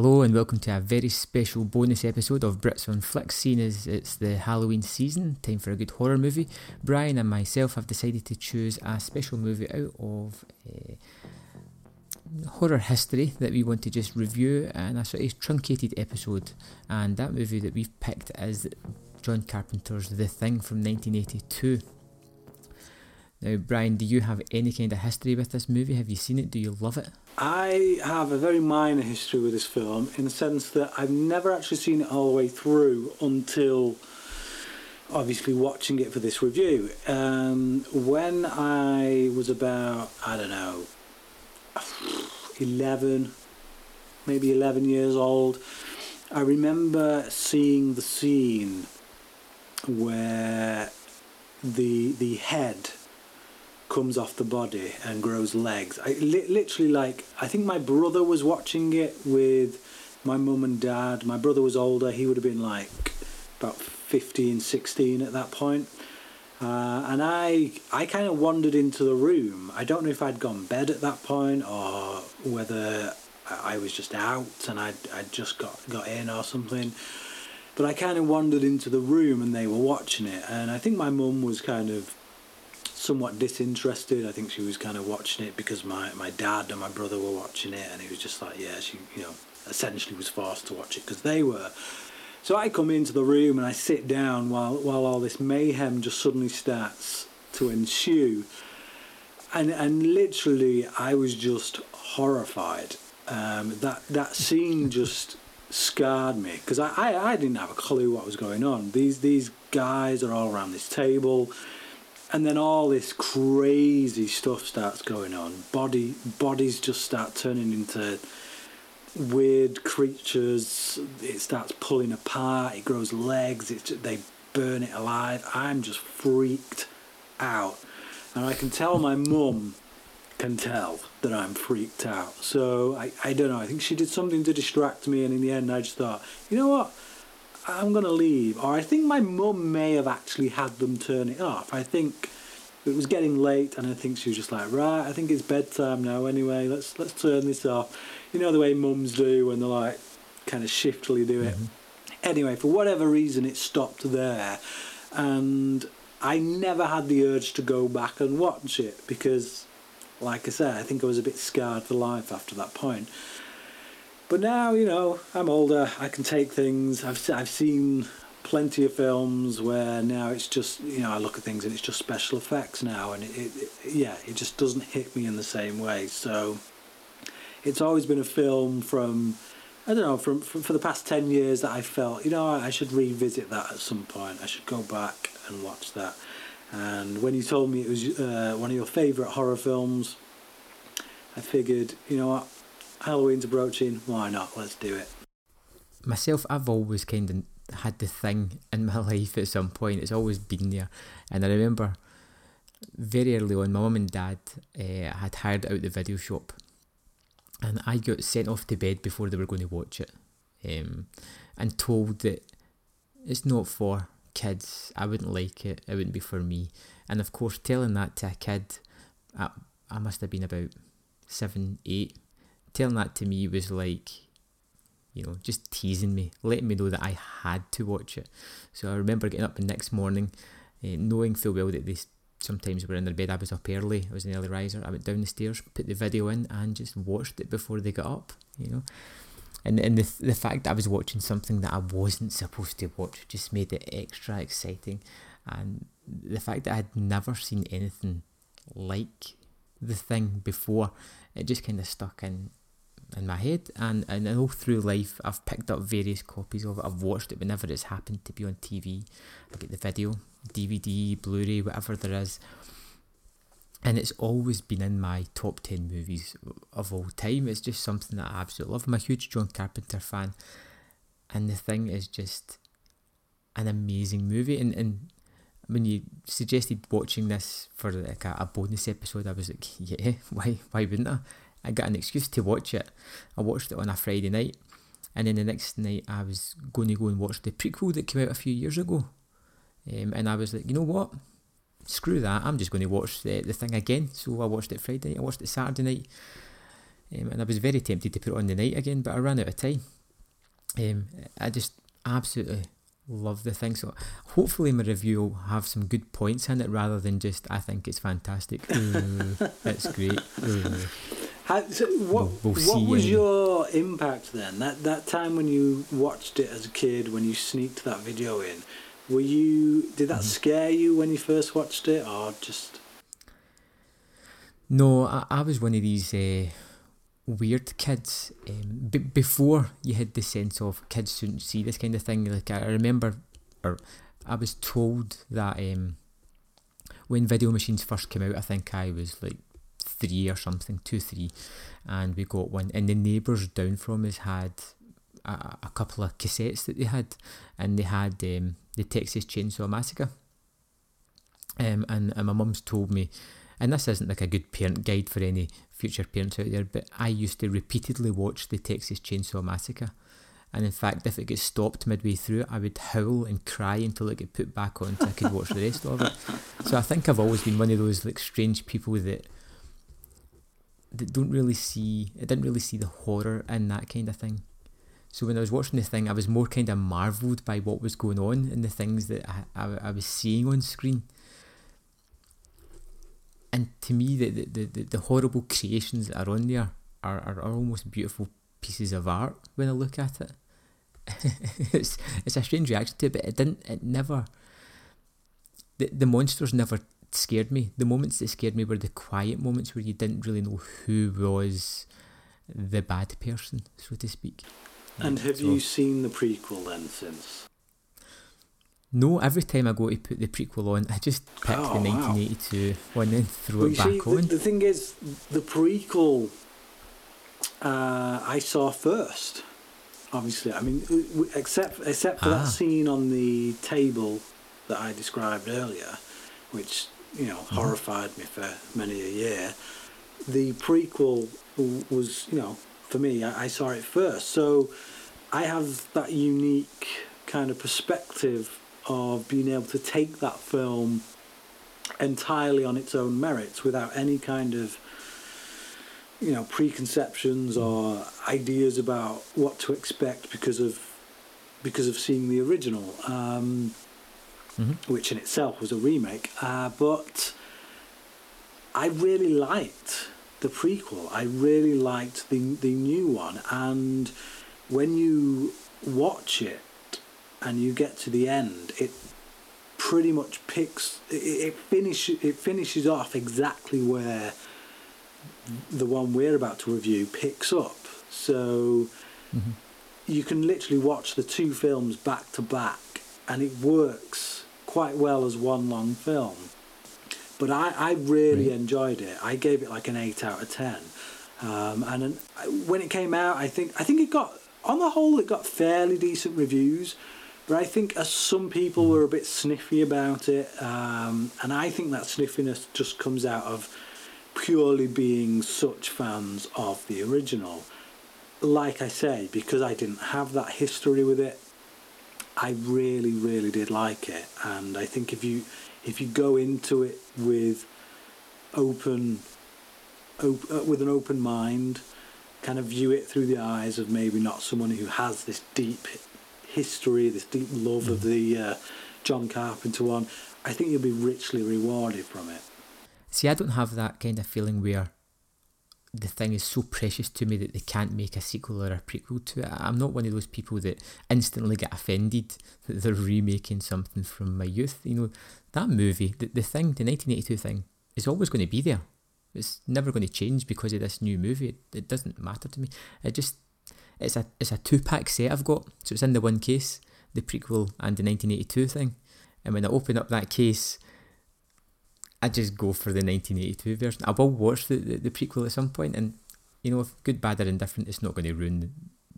Hello and welcome to a very special bonus episode of Brits on Flicks, seeing as it's the Halloween season, time for a good horror movie. Brian and myself have decided to choose a special movie out of uh, horror history that we want to just review in a sort of truncated episode. And that movie that we've picked is John Carpenter's The Thing from 1982. Now, Brian, do you have any kind of history with this movie? Have you seen it? Do you love it? I have a very minor history with this film in the sense that I've never actually seen it all the way through until obviously watching it for this review. Um, when I was about, I don't know, 11, maybe 11 years old, I remember seeing the scene where the the head comes off the body and grows legs. I li- literally like I think my brother was watching it with my mum and dad. My brother was older. He would have been like about 15, 16 at that point. Uh, and I I kind of wandered into the room. I don't know if I'd gone bed at that point or whether I was just out and I'd, I'd just got, got in or something. But I kind of wandered into the room and they were watching it. And I think my mum was kind of somewhat disinterested. I think she was kind of watching it because my, my dad and my brother were watching it, and it was just like, yeah, she, you know, essentially was forced to watch it because they were. So I come into the room and I sit down while while all this mayhem just suddenly starts to ensue, and and literally I was just horrified. Um, that that scene just scarred me because I, I, I didn't have a clue what was going on. These these guys are all around this table and then all this crazy stuff starts going on. Body bodies just start turning into weird creatures. It starts pulling apart. It grows legs. It they burn it alive. I'm just freaked out, and I can tell my mum can tell that I'm freaked out. So I, I don't know. I think she did something to distract me, and in the end, I just thought, you know what? I'm going to leave. Or I think my mum may have actually had them turn it off. I think it was getting late, and I think she was just like, right, I think it's bedtime now. Anyway, let's let's turn this off. You know the way mums do when they're like kind of shiftily do it. Mm-hmm. Anyway, for whatever reason, it stopped there, and I never had the urge to go back and watch it because, like I said, I think I was a bit scarred for life after that point. But now, you know, I'm older. I can take things. I've I've seen plenty of films where now it's just you know I look at things and it's just special effects now, and it, it, it yeah, it just doesn't hit me in the same way. So it's always been a film from I don't know from, from for the past ten years that I felt you know I should revisit that at some point. I should go back and watch that. And when you told me it was uh, one of your favourite horror films, I figured you know what Halloween's approaching. Why not? Let's do it. Myself, I've always kind of had the thing in my life at some point. It's always been there. And I remember very early on, my mum and dad uh, had hired out the video shop. And I got sent off to bed before they were going to watch it. Um, and told that it's not for kids. I wouldn't like it. It wouldn't be for me. And of course, telling that to a kid, I, I must have been about seven, eight telling that to me was like, you know, just teasing me, letting me know that I had to watch it. So I remember getting up the next morning, uh, knowing full well that they sometimes were in their bed. I was up early, I was an early riser. I went down the stairs, put the video in, and just watched it before they got up, you know. And, and the, the fact that I was watching something that I wasn't supposed to watch just made it extra exciting. And the fact that I had never seen anything like the thing before, it just kind of stuck in in my head and, and all through life I've picked up various copies of it. I've watched it whenever it's happened to be on TV. I get the video, DVD, Blu-ray, whatever there is. And it's always been in my top 10 movies of all time. It's just something that I absolutely love. I'm a huge John Carpenter fan. And the thing is just an amazing movie. And, and when you suggested watching this for like a, a bonus episode, I was like, yeah, why, why wouldn't I? I got an excuse to watch it. I watched it on a Friday night, and then the next night I was going to go and watch the prequel that came out a few years ago. Um, and I was like, you know what? Screw that. I'm just going to watch the, the thing again. So I watched it Friday. I watched it Saturday night. Um, and I was very tempted to put it on the night again, but I ran out of time. Um, I just absolutely love the thing. So hopefully my review will have some good points in it rather than just I think it's fantastic. Ooh, it's great. Ooh. How, so what We'll- we'll what was your impact then? That that time when you watched it as a kid, when you sneaked that video in, were you did Mm-hmm. that scare you when you first watched it, or just No, I, I was one of these uh, weird kids. Um, b- before you had the sense of kids shouldn't see this kind of thing. Like I remember, or I was told that um, when video machines first came out, I think I was like three or something, two, three, and we got one. And the neighbours down from us had a, a couple of cassettes that they had, and they had um, the Texas Chainsaw Massacre. Um, and, and my mum's told me and this isn't like a good parent guide for any future parents out there, but I used to repeatedly watch the Texas Chainsaw Massacre. And in fact, if it gets stopped midway through, I would howl and cry until it got put back on so I could watch the rest of it. So I think I've always been one of those like strange people that that don't really see, I didn't really see the horror in that kind of thing. So when I was watching the thing, I was more kind of marvelled by what was going on and the things that I, I, I was seeing on screen and to me the, the, the, the horrible creations that are on there are, are, are almost beautiful pieces of art when I look at it. it's it's a strange reaction to it, but it didn't it never the the monsters never scared me. The moments that scared me were the quiet moments where you didn't really know who was the bad person, so to speak. and have So- you seen the prequel then since? No, every time I go to put the prequel on, I just pick Oh, the wow. 1982 one and throw Well, it back see, the, on. the thing is, the prequel uh, I saw first. Obviously, I mean, except except for Ah. that scene on the table that I described earlier, which you know Mm-hmm. horrified me for many a year. The prequel was, you know, for me, I, I saw it first, so I have that unique kind of perspective of being able to take that film entirely on its own merits without any kind of you know preconceptions or ideas about what to expect because of because of seeing the original um, Mhm. which in itself was a remake uh, but I really liked the prequel I really liked the the new one and when you watch it and you get to the end it pretty much picks it, it finish it finishes off exactly where the one we're about to review picks up so Mhm. you can literally watch the two films back to back and it works quite well as one long film. But I, I really enjoyed it. I gave it like an 8 out of 10 um, and then when it came out I think I think it got on the whole it got fairly decent reviews. But I think as some people were a bit sniffy about it, um, and I think that sniffiness just comes out of purely being such fans of the original. Like I say, because I didn't have that history with it, I really, really did like it, and I think if you if you go into it with open, op- uh, with an open mind, kind of view it through the eyes of maybe not someone who has this deep history, this deep love of the uh, John Carpenter one, I think you'll be richly rewarded from it. See, I don't have that kind of feeling where the thing is so precious to me that they can't make a sequel or a prequel to it. I'm not one of those people that instantly get offended that they're remaking something from my youth. You know, that movie, the, the thing, the 1982 thing, is always going to be there. It's never going to change because of this new movie. It, it doesn't matter to me. It just, it's a it's a two pack set I've got. So it's in the one case, the prequel and the 1982 thing. And when I open up that case, I just go for the 1982 version. I will watch the, the, the prequel at some point, and you know, if good, bad, or indifferent, it's not going to ruin the,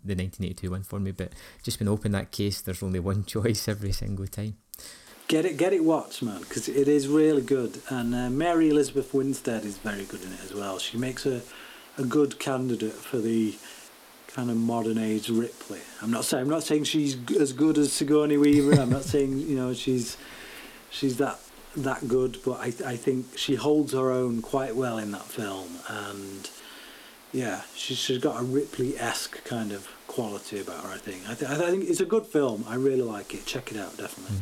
the 1982 one for me. But just when I open that case, there's only one choice every single time. Get it, get it watched, man, because it is really good. And uh, Mary Elizabeth Winstead is very good in it as well. She makes a, a good candidate for the kind of modern age Ripley. I'm not saying I'm not saying she's as good as Sigourney Weaver. I'm not saying you know she's she's that that good, but I I think she holds her own quite well in that film. And yeah, she, she's got a Ripley esque kind of quality about her. I think. I, th- I think it's a good film. I really like it. Check it out, definitely. Mm.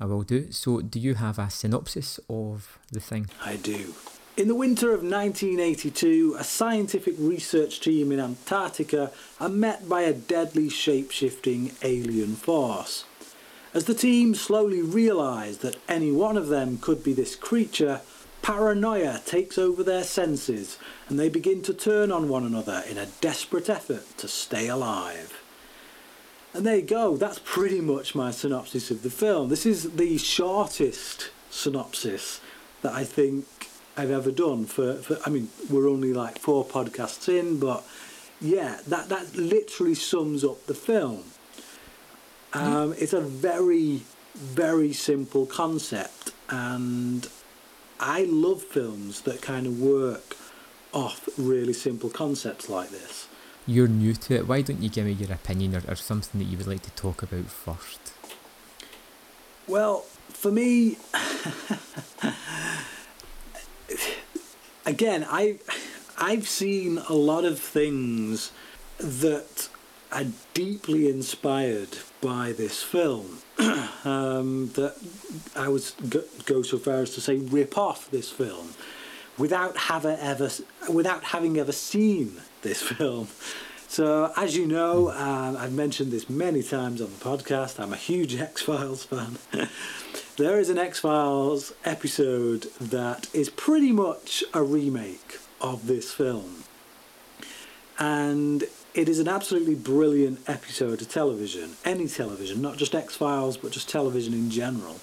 I will do. So, do you have a synopsis of the thing? I do. In the winter of 1982, a scientific research team in Antarctica are met by a deadly shape shifting alien force. As the team slowly realise that any one of them could be this creature, paranoia takes over their senses and they begin to turn on one another in a desperate effort to stay alive. And there you go, that's pretty much my synopsis of the film. This is the shortest synopsis that I think I've ever done for, for I mean, we're only like four podcasts in, but yeah, that, that literally sums up the film. Um, it's a very, very simple concept, and I love films that kind of work off really simple concepts like this. You're new to it. Why don't you give me your opinion or, or something that you would like to talk about first? Well, for me, again, I I've seen a lot of things that are deeply inspired by this film. um, that I would go, go so far as to say rip off this film without have ever without having ever seen this film. So, as you know, um, I've mentioned this many times on the podcast. I'm a huge X Files fan. there is an X Files episode that is pretty much a remake of this film, and it is an absolutely brilliant episode of television. Any television, not just X Files, but just television in general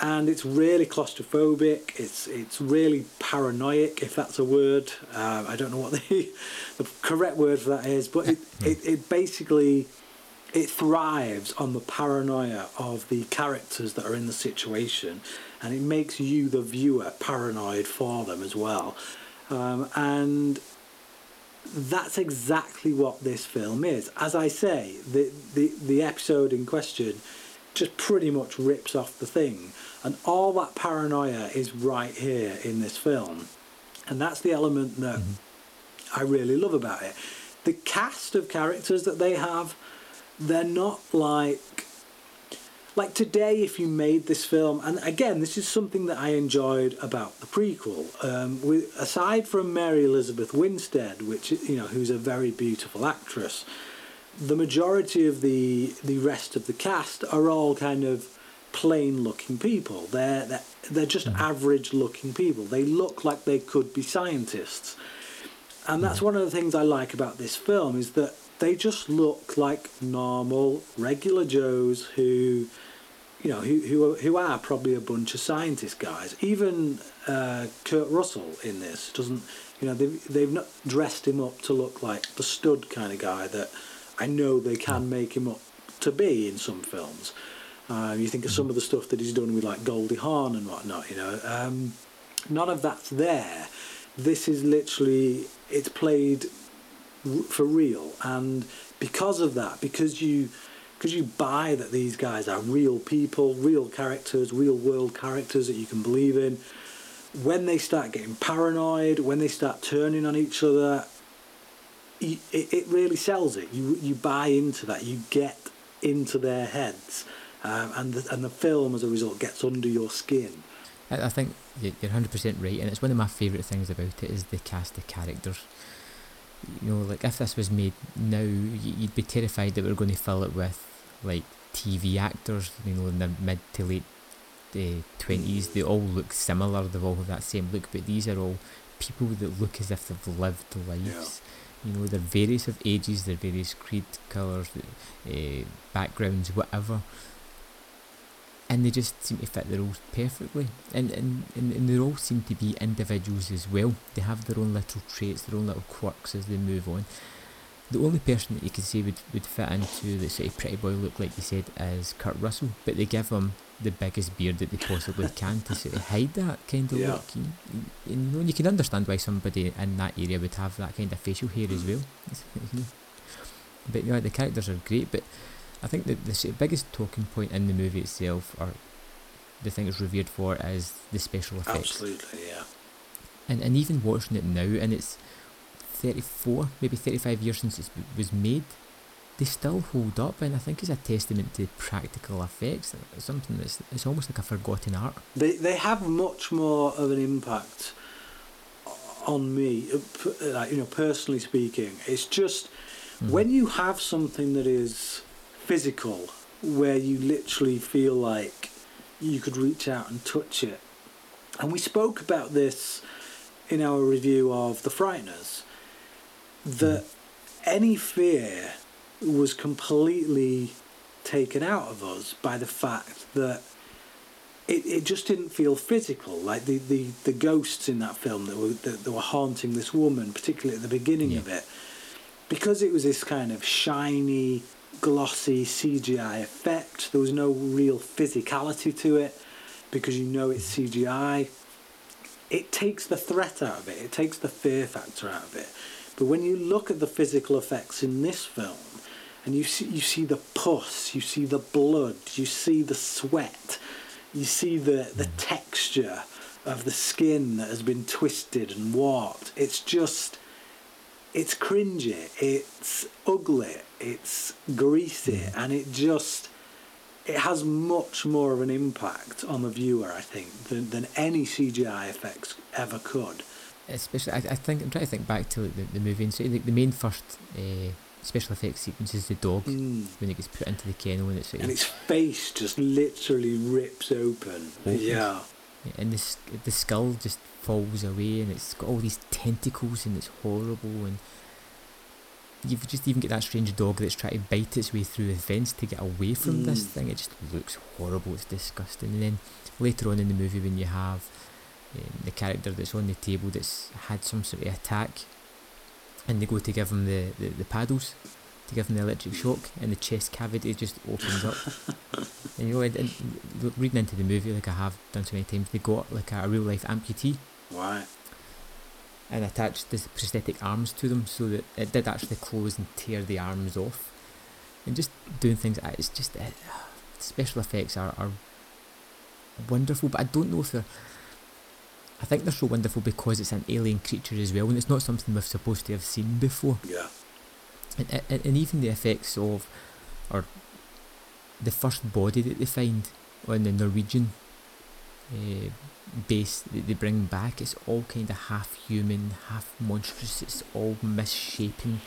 and it's really claustrophobic. It's it's really paranoid, if that's a word. Um, I don't know what the, the correct word for that is, but it, it, it basically it thrives on the paranoia of the characters that are in the situation, and it makes you, the viewer, paranoid for them as well. Um, and that's exactly what this film is. As I say, the, the, the episode in question just pretty much rips off the thing. And all that paranoia is right here in this film. And that's the element that mm-hmm. I really love about it. The cast of characters that they have, they're not like like today if you made this film and again this is something that i enjoyed about the prequel um, with, aside from mary elizabeth winstead which you know who's a very beautiful actress the majority of the the rest of the cast are all kind of plain looking people. They're they're, they're just mm. average looking people. They look like they could be scientists. And that's mm. one of the things I like about this film is that they just look like normal, regular Joes who, you know, who who who are probably a bunch of scientist guys. Even uh, Kurt Russell in this doesn't, you know, they've they've not dressed him up to look like the stud kind of guy that I know they can make him up to be in some films. Uh, you think of some of the stuff that he's done with like Goldie Hawn and whatnot. You know, um, none of that's there. This is literally it's played for real, and because of that, because you because you buy that these guys are real people, real characters, real world characters that you can believe in. When they start getting paranoid, when they start turning on each other, it, it really sells it. You you buy into that. You get into their heads, um, and the, and the film as a result gets under your skin. I, think you're hundred percent right, and it's one of my favourite things about it is the cast of characters. You know, like if this was made now, you'd be terrified that we're going to fill it with like TV actors. You know, in their mid to late uh, twenties. They all look similar. They've all have that same look, but these are all people that look as if they've lived lives. Yeah you know, they're various of ages, they're various creed, colours, uh, backgrounds, whatever. And they just seem to fit the roles perfectly. And, and, and, and they all seem to be individuals as well. They have their own little traits, their own little quirks as they move on. The only person that you could say would, would fit into the sort of pretty boy look, like you said, is Kurt Russell. But they give him the biggest beard that they possibly can to sort of hide that kind of yeah. look. You, you, know, you can understand why somebody in that area would have that kind of facial hair as well. but yeah, the characters are great. But I think that the sort of biggest talking point in the movie itself, or the thing it's revered for, is the special effects. Absolutely, yeah. And and even watching it now, and it's 34, maybe 35 years since it was made, they still hold up, and I think it's a testament to practical effects. It's something that's it's almost like a forgotten art. They they have much more of an impact on me, like you know, personally speaking. It's just mm-hmm. when you have something that is physical, where you literally feel like you could reach out and touch it, and we spoke about this in our review of The Frighteners, that any fear was completely taken out of us by the fact that it, it just didn't feel physical. Like the, the, the ghosts in that film that were that, that were haunting this woman, particularly at the beginning yeah. of it, because it was this kind of shiny, glossy CGI effect. There was no real physicality to it because you know it's CGI. It takes the threat out of it. It takes the fear factor out of it. But when you look at the physical effects in this film, and you see you see the pus, you see the blood, you see the sweat, you see the the texture of the skin that has been twisted and warped. It's just it's cringy, it's ugly, it's greasy, mm. and it just it has much more of an impact on the viewer, I think, than, than any CGI effects ever could. Especially, I, I think I'm trying to think back to the, the movie and say the, the main first uh, special effects sequence is the dog mm. when it gets put into the kennel and it's and its face just literally rips open. Opens. Yeah. And the the skull just falls away and it's got all these tentacles and it's horrible and you've just even get that strange dog that's trying to bite its way through the fence to get away from mm. this thing. It just looks horrible. It's disgusting. And then later on in the movie, when you have um, the character that's on the table that's had some sort of attack and they go to give him the, the, the paddles to give him the electric shock and the chest cavity just opens up. And you know and, and, reading into the movie like I have done so many times they got like a, a real life amputee. Right and attached the prosthetic arms to them so that it did actually close and tear the arms off. And just doing things it's just uh, special effects are, are wonderful but I don't know if they're I think they're so wonderful because it's an alien creature as well, and it's not something we're supposed to have seen before. Yeah. And, and, and even the effects of, or the first body that they find on the Norwegian uh, base that they bring back, it's all kind of half human, half monstrous, it's all misshapen.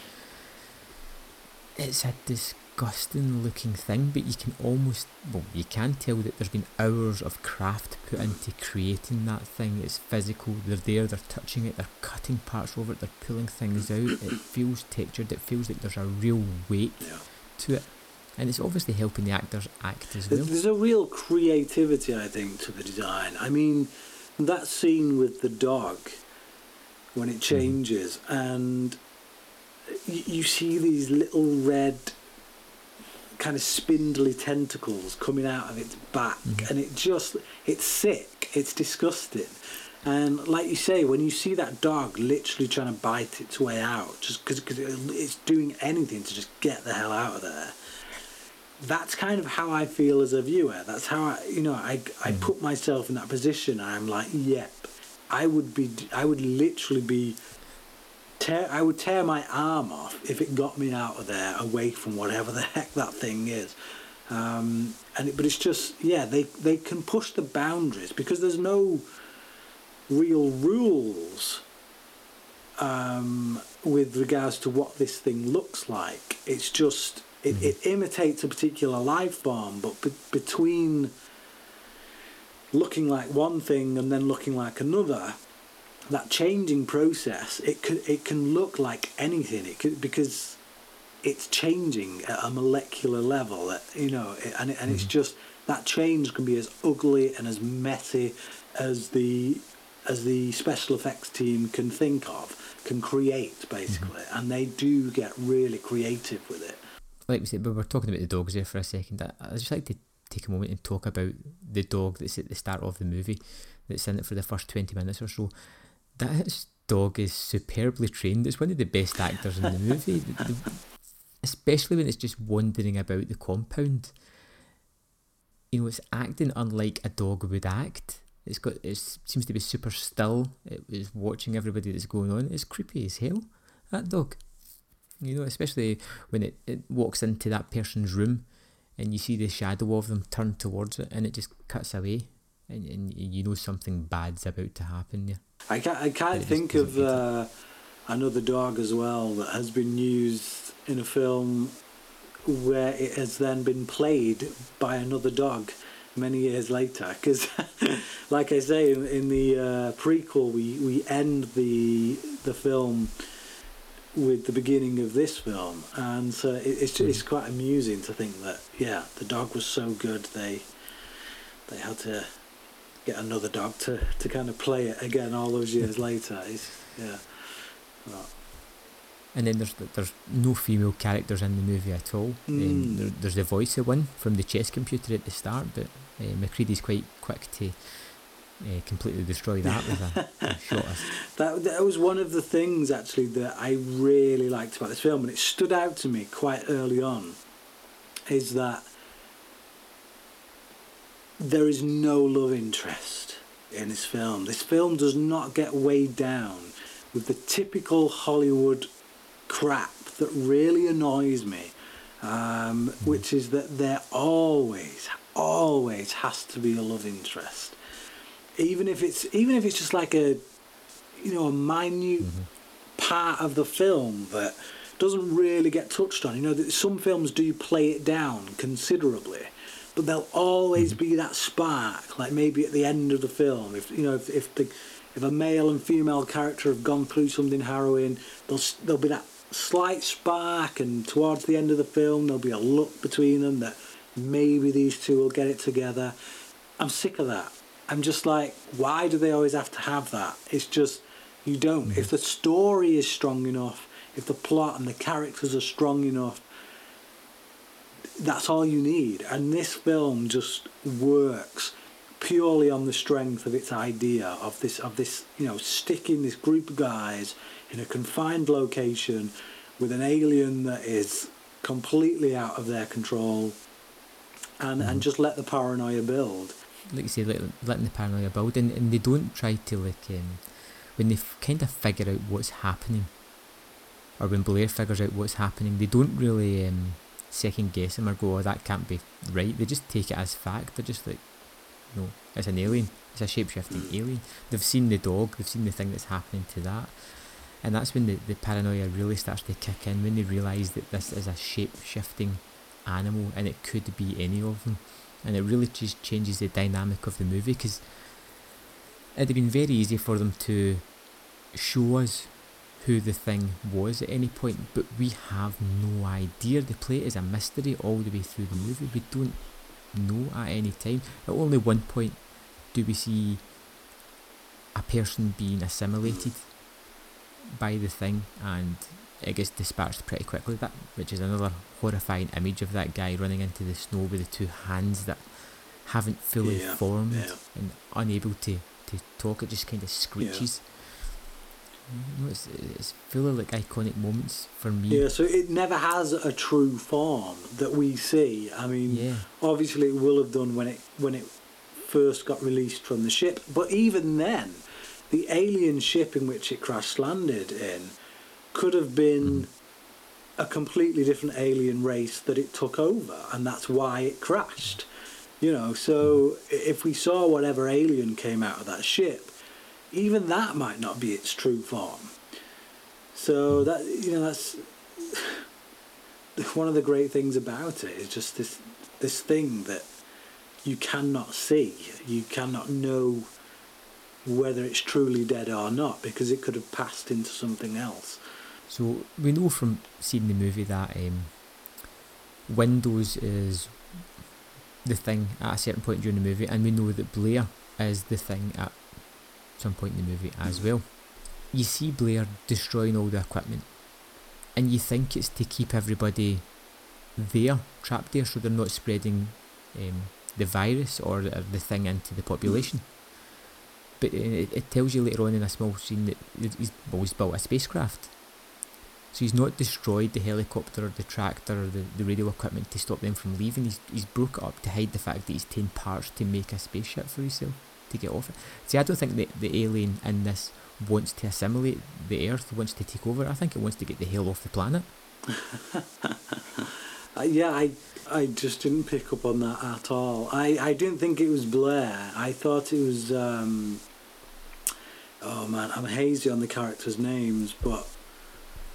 It's a disgusting disgusting looking thing, but you can almost, well, you can tell that there's been hours of craft put into creating that thing. It's physical, they're there, they're touching it, they're cutting parts over it, they're pulling things out. It feels textured, it feels like there's a real weight yeah. to it. And it's obviously helping the actors act as well. There's a real creativity, I think, to the design. I mean, that scene with the dog when it mm-hmm. changes mm. and you see these little red kind of spindly tentacles coming out of its back, mm-hmm. and it just it's sick, it's disgusting. And like you say, when you see that dog literally trying to bite its way out, just because it's doing anything to just get the hell out of there, that's kind of how I feel as a viewer. That's how I, you know, I, I mm. put myself in that position. I'm like, yep, I would be, I would literally be tear I would tear my arm off if it got me out of there away from whatever the heck that thing is. Um, and it, but it's just yeah they they can push the boundaries because there's no real rules um, with regards to what this thing looks like. It's just it, mm-hmm. it imitates a particular life form, but be- between looking like one thing and then looking like another, that changing process it can it can look like anything. It could because it's changing at a molecular level you know and and mm-hmm. it's just that change can be as ugly and as messy as the as the special effects team can think of can create basically. Mm-hmm. and they do get really creative with it. Like we said we're talking about the dogs there for a second. I, I'd just like to take a moment and talk about the dog that's at the start of the movie that's in it for the first 20 minutes or so that dog is superbly trained. It's one of the best actors in the movie, especially when it's just wandering about the compound. You know, it's acting unlike a dog would act. It's got it seems to be super still. It is watching everybody that's going on. It's creepy as hell. that dog. You know, especially when it, it walks into that person's room and you see the shadow of them turn towards it and it just cuts away and, and you know something bad's about to happen there. I can't, I can't think of uh, another dog as well that has been used in a film where it has then been played by another dog many years later. Because like i say in, in the uh, prequel we, we end the the film with the beginning of this film. And so it, it's, it's quite amusing to think that yeah the dog was so good they they had to get another dog to, to kind of play it again all those years later it's, yeah well, and then there's there's no female characters in the movie at all. Mm. Um, there, there's the voice of one from the chess computer at the start, but uh, MacReady's quite quick to uh, completely destroy that with a, a shot. That that was one of the things actually that I really liked about this film, and it stood out to me quite early on, is that there is no love interest in this film. This film does not get weighed down with the typical Hollywood crap that really annoys me, um, which is that there always, always has to be a love interest, even if it's even if it's just like a, you know, a minute mm-hmm. part of the film that doesn't really get touched on. You know, that some films do play it down considerably, but there'll always mm-hmm. be that spark, like maybe at the end of the film, if you know, if, if the if a male and female character have gone through something harrowing, there'll there'll be that slight spark, and towards the end of the film, there'll be a look between them that maybe these two will get it together. I'm sick of that. I'm just like, why do they always have to have that? It's just, you don't. Mm-hmm. If the story is strong enough, if the plot and the characters are strong enough, that's all you need. And this film just works purely on the strength of its idea of this of this you know sticking this group of guys in a confined location with an alien that is completely out of their control and, mm. and mm-hmm. just let the paranoia build. Like you say, let, letting the paranoia build, and, and they don't try to, like, um, when they f- kind of figure out what's happening, or when Blair figures out what's happening, they don't really um, second guess him or go, oh, that can't be right. They just take it as fact. They're just like, no, it's an alien. It's a shape shifting mm. alien. They've seen the dog, they've seen the thing that's happening to that and that's when the, the paranoia really starts to kick in when they realise that this is a shape shifting animal and it could be any of them and it really just changes the dynamic of the movie because it'd have been very easy for them to show us who the thing was at any point but we have no idea. The play is a mystery all the way through the movie. We don't know at any time. At only one point do we see a person being assimilated by the thing and it gets dispatched pretty quickly. That which is another horrifying image of that guy running into the snow with the two hands that haven't fully yeah, formed yeah. and unable to, to talk. It just kind of screeches. Yeah. It's, it's full of like iconic moments for me yeah so it never has a true form that we see i mean yeah. obviously it will have done when it when it first got released from the ship but even then the alien ship in which it crash landed in could have been mm. a completely different alien race that it took over, and that's why it crashed. You know, so mm. if we saw whatever alien came out of that ship, even that might not be its true form. So that you know, that's one of the great things about it is just this this thing that you cannot see, you cannot know whether it's truly dead or not because it could have passed into something else. So we know from seeing the movie that um, Windows is the thing at a certain point during the movie, and we know that Blair is the thing at some point in the movie as well. You see Blair destroying all the equipment, and you think it's to keep everybody there, trapped there, so they're not spreading um, the virus or the, thing into the population. But it, it tells you later on in a small scene that he's, he's built a spacecraft. So he's not destroyed the helicopter or the tractor or the, the radio equipment to stop them from leaving. He's, he's broke it up to hide the fact that he's taken parts to make a spaceship for himself to get off it. See, I don't think that the alien in this wants to assimilate the Earth, wants to take over. I think it wants to get the hell off the planet. Yeah, I I just didn't pick up on that at all. I, I didn't think it was Blair. I thought it was. Um, oh man, I'm hazy on the characters' names, but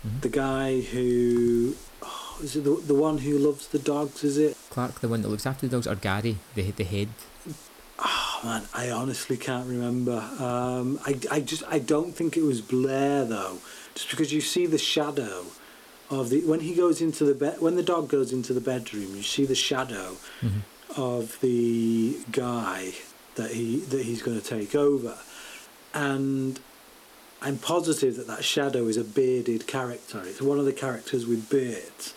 Mhm. the guy who. Oh, is it the, the one who loves the dogs? Is it? Clark, the one that looks after the dogs, or Garry, the the head. Man, I honestly can't remember. Um, I, I just I don't think it was Blair though, just because you see the shadow of the when he goes into the bed when the dog goes into the bedroom, you see the shadow Mhm. of the guy that he that he's going to take over, and I'm positive that that shadow is a bearded character. It's one of the characters with beards,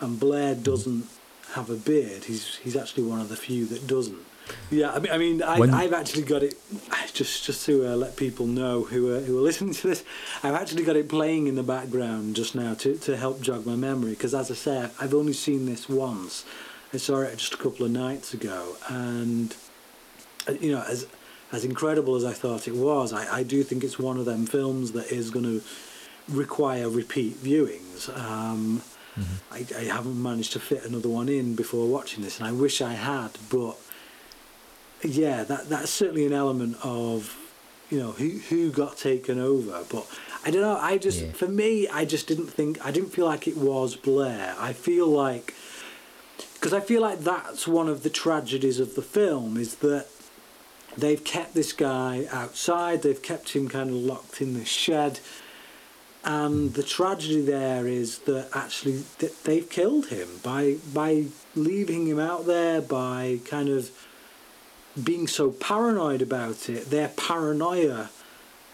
and Blair doesn't have a beard. He's he's actually one of the few that doesn't. Yeah, I mean, I mean, I, I've actually got it. Just just to uh, let people know who are, who are listening to this, I've actually got it playing in the background just now to, to help jog my memory. Because as I say, I've only seen this once. I saw it just a couple of nights ago, and uh, you know, as as incredible as I thought it was, I, I do think it's one of them films that is going to require repeat viewings. Um, Mhm. I, I haven't managed to fit another one in before watching this, and I wish I had. But yeah, that that's certainly an element of you know who who got taken over. But I don't know. I just Yeah. for me, I just didn't think I didn't feel like it was Blair. I feel like because I feel like that's one of the tragedies of the film is that they've kept this guy outside. They've kept him kind of locked in this shed. And hmm. the tragedy there is that actually th- they've killed him by by leaving him out there by kind of being so paranoid about it. Their paranoia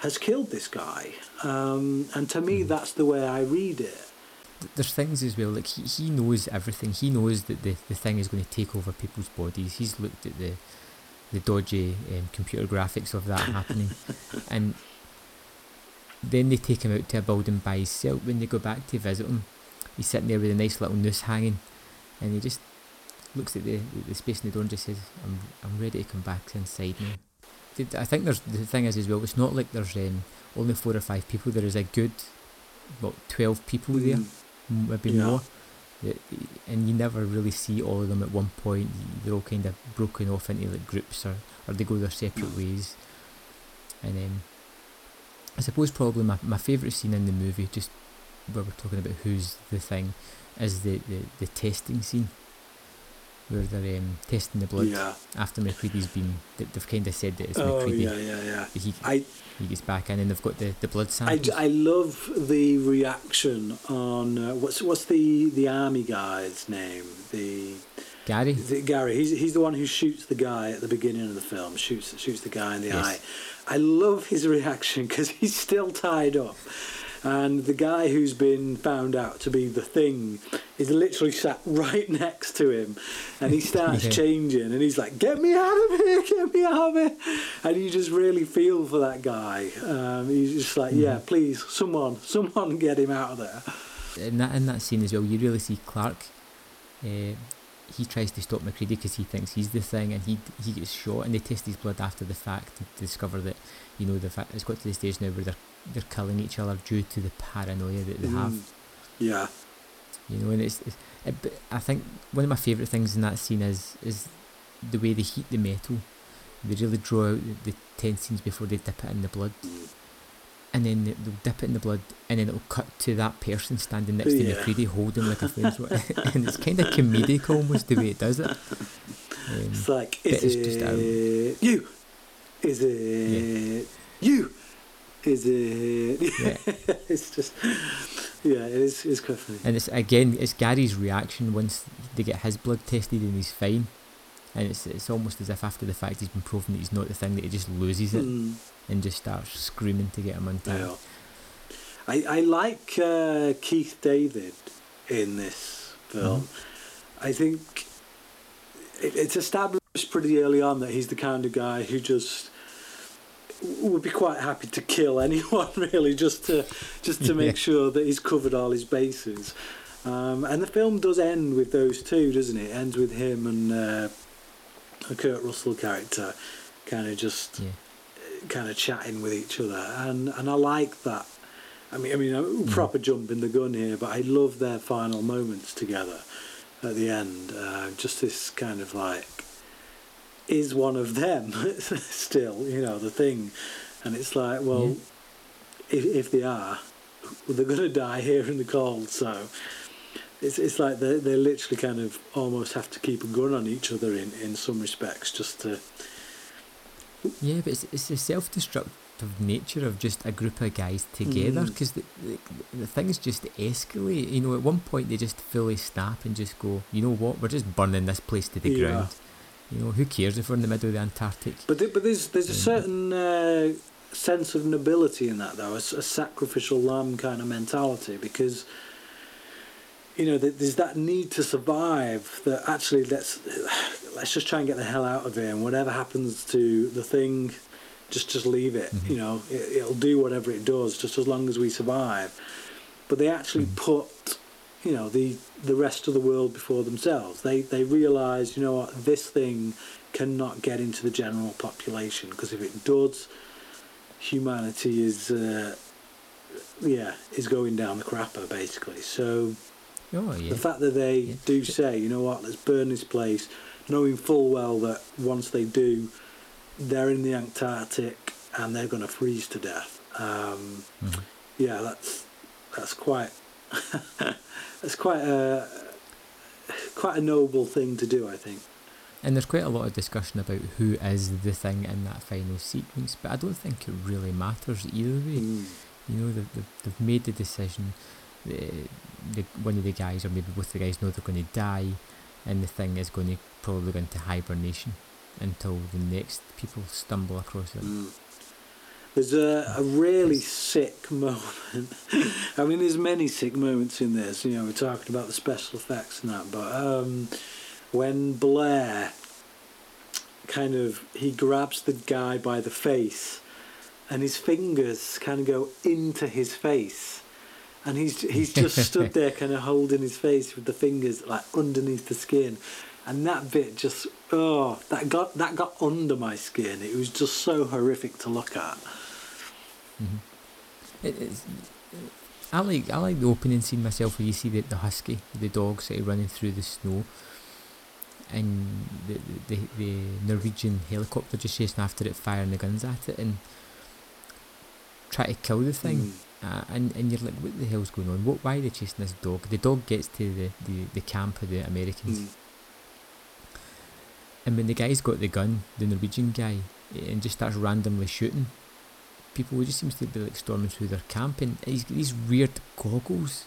has killed this guy, um, and to me, that's the way I read it. There's things as well, like he, he knows everything. He knows that the, the thing is going to take over people's bodies. He's looked at the the dodgy um, computer graphics of that happening, and then they take him out to a building by himself. When they go back to visit him, he's sitting there with a nice little noose hanging, and he just looks at the the space in the door and just says, "I'm I'm ready to come back inside now." I think there's the thing is as well. It's not like there's um, only four or five people. There is a good, what, twelve people there, Mm. m- maybe Yeah. more. And you never really see all of them at one point. They're all kind of broken off into like groups, or, or they go their separate ways. And um, I suppose probably my, my favourite scene in the movie, just where we're talking about who's the thing, is the, the, the testing scene. Where they're um, testing the blood Yeah. after MacReady's been. they- They've kind of said that it's Oh MacReady. yeah, yeah, yeah. He, I he gets back in and they've got the, the blood I. I love the reaction on uh, what's what's the the army guy's name? The, Garry? the Garry. He's he's the one who shoots the guy at the beginning of the film. Shoots shoots the guy in the Yes. eye. I love his reaction because he's still tied up. And the guy who's been found out to be the thing is literally sat right next to him, and he starts Yeah. changing, and he's like, "Get me out of here! Get me out of here!" And you just really feel for that guy. Um, he's just like, "Yeah, please, someone, someone, get him out of there." in that in that scene as well, you really see Clark. Uh, he tries to stop MacReady because he thinks he's the thing, and he he gets shot, and they test his blood after the fact to discover that you know the fact it's got to the stage now where they're they're killing each other due to the paranoia that they have. Mm. Yeah, You know, and it's, it's it, but I think one of my favourite things in that scene is is the way they heat the metal. They really draw out the, the tense scenes before they dip it in the blood. And then they- they'll dip it in the blood, and then it'll cut to that person standing next to Yeah. MacReady holding like a flamethrower, and it's kind of comedic almost the way it does it. Um, it's like, is it's just out. it you? Is it you? Is it? Yeah. it's just, yeah, it is. It's quite funny. and it's again, it's Garry's reaction once they get his blood tested and he's fine, and it's it's almost as if after the fact he's been proven that he's not the thing that he just loses it Mm. And just starts screaming to get him untied. Yeah. I, I like uh, Keith David in this film. Mm-hmm. I think it, it's established pretty early on that he's the kind of guy who just would be quite happy to kill anyone really just to just to make Yeah. sure that he's covered all his bases. Um, and the film does end with those two, doesn't it? it ends with him and uh, a Kurt Russell character kind of just Yeah. Kind of chatting with each other, and and I like that. I mean, I mean, I'm proper jumping the gun here, but I love their final moments together at the end. Uh, just this kind of like is one of them still, you know, the thing, and it's like, well, if if they are, they're gonna die here in the cold, so. It's, it's like they they literally kind of almost have to keep a gun on each other in, in some respects just to Yeah, but it's, it's the self destructive nature of just a group of guys together Mm. because the, the, the things just escalate. You know, at one point they just fully snap and just go, you know what, we're just burning this place to the Yeah. ground. You know, who cares if we're in the middle of the Antarctic? But th- but there's there's a certain uh, sense of nobility in that though, a sacrificial lamb kind of mentality because you know there's that need to survive. That actually let's let's just try and get the hell out of here, and whatever happens to the thing, just just leave it. Mhm. You know, it, it'll do whatever it does, just as long as we survive. But they actually Mhm. put you know the the rest of the world before themselves. They they realise you know what this thing cannot get into the general population because if it does, humanity is uh, yeah is going down the crapper basically. So Oh, yeah. the fact that they Yeah. do say you know what let's burn this place, knowing full well that once they do, they're in the Antarctic and they're going to freeze to death. Um, Mhm. yeah, that's that's quite that's quite a quite a noble thing to do, I think. And there's quite a lot of discussion about who is the thing in that final sequence, but I don't think it really matters either way. Mm. You know, they've, they've, they've made the decision. The, the, one of the guys, or maybe both the guys, know they're going to die, and the thing is going to probably go into hibernation until the next people stumble across it. Mm. There's a, a really sick moment. I mean, there's many sick moments in this. You know, we're talking about the special effects and that, but um, when Blair kind of he grabs the guy by the face, and his fingers kind of go into his face, and he's he's just stood there, kind of holding his face with the fingers like underneath the skin, and that bit just oh that got that got under my skin. It was just so horrific to look at. hmm It, it's, I like I like the opening scene myself where you see the, the husky, the dog, sort of running through the snow, and the, the the Norwegian helicopter just chasing after it, firing the guns at it, and try to kill the thing. Mm. Uh, and and you're like, what the hell's going on? What? Why are they chasing this dog? The dog gets to the, the, the camp of the Americans, Mm. And when the guy's got the gun, the Norwegian guy, eh, and just starts randomly shooting people, just seems to be like storming through their camp, and he's got these weird goggles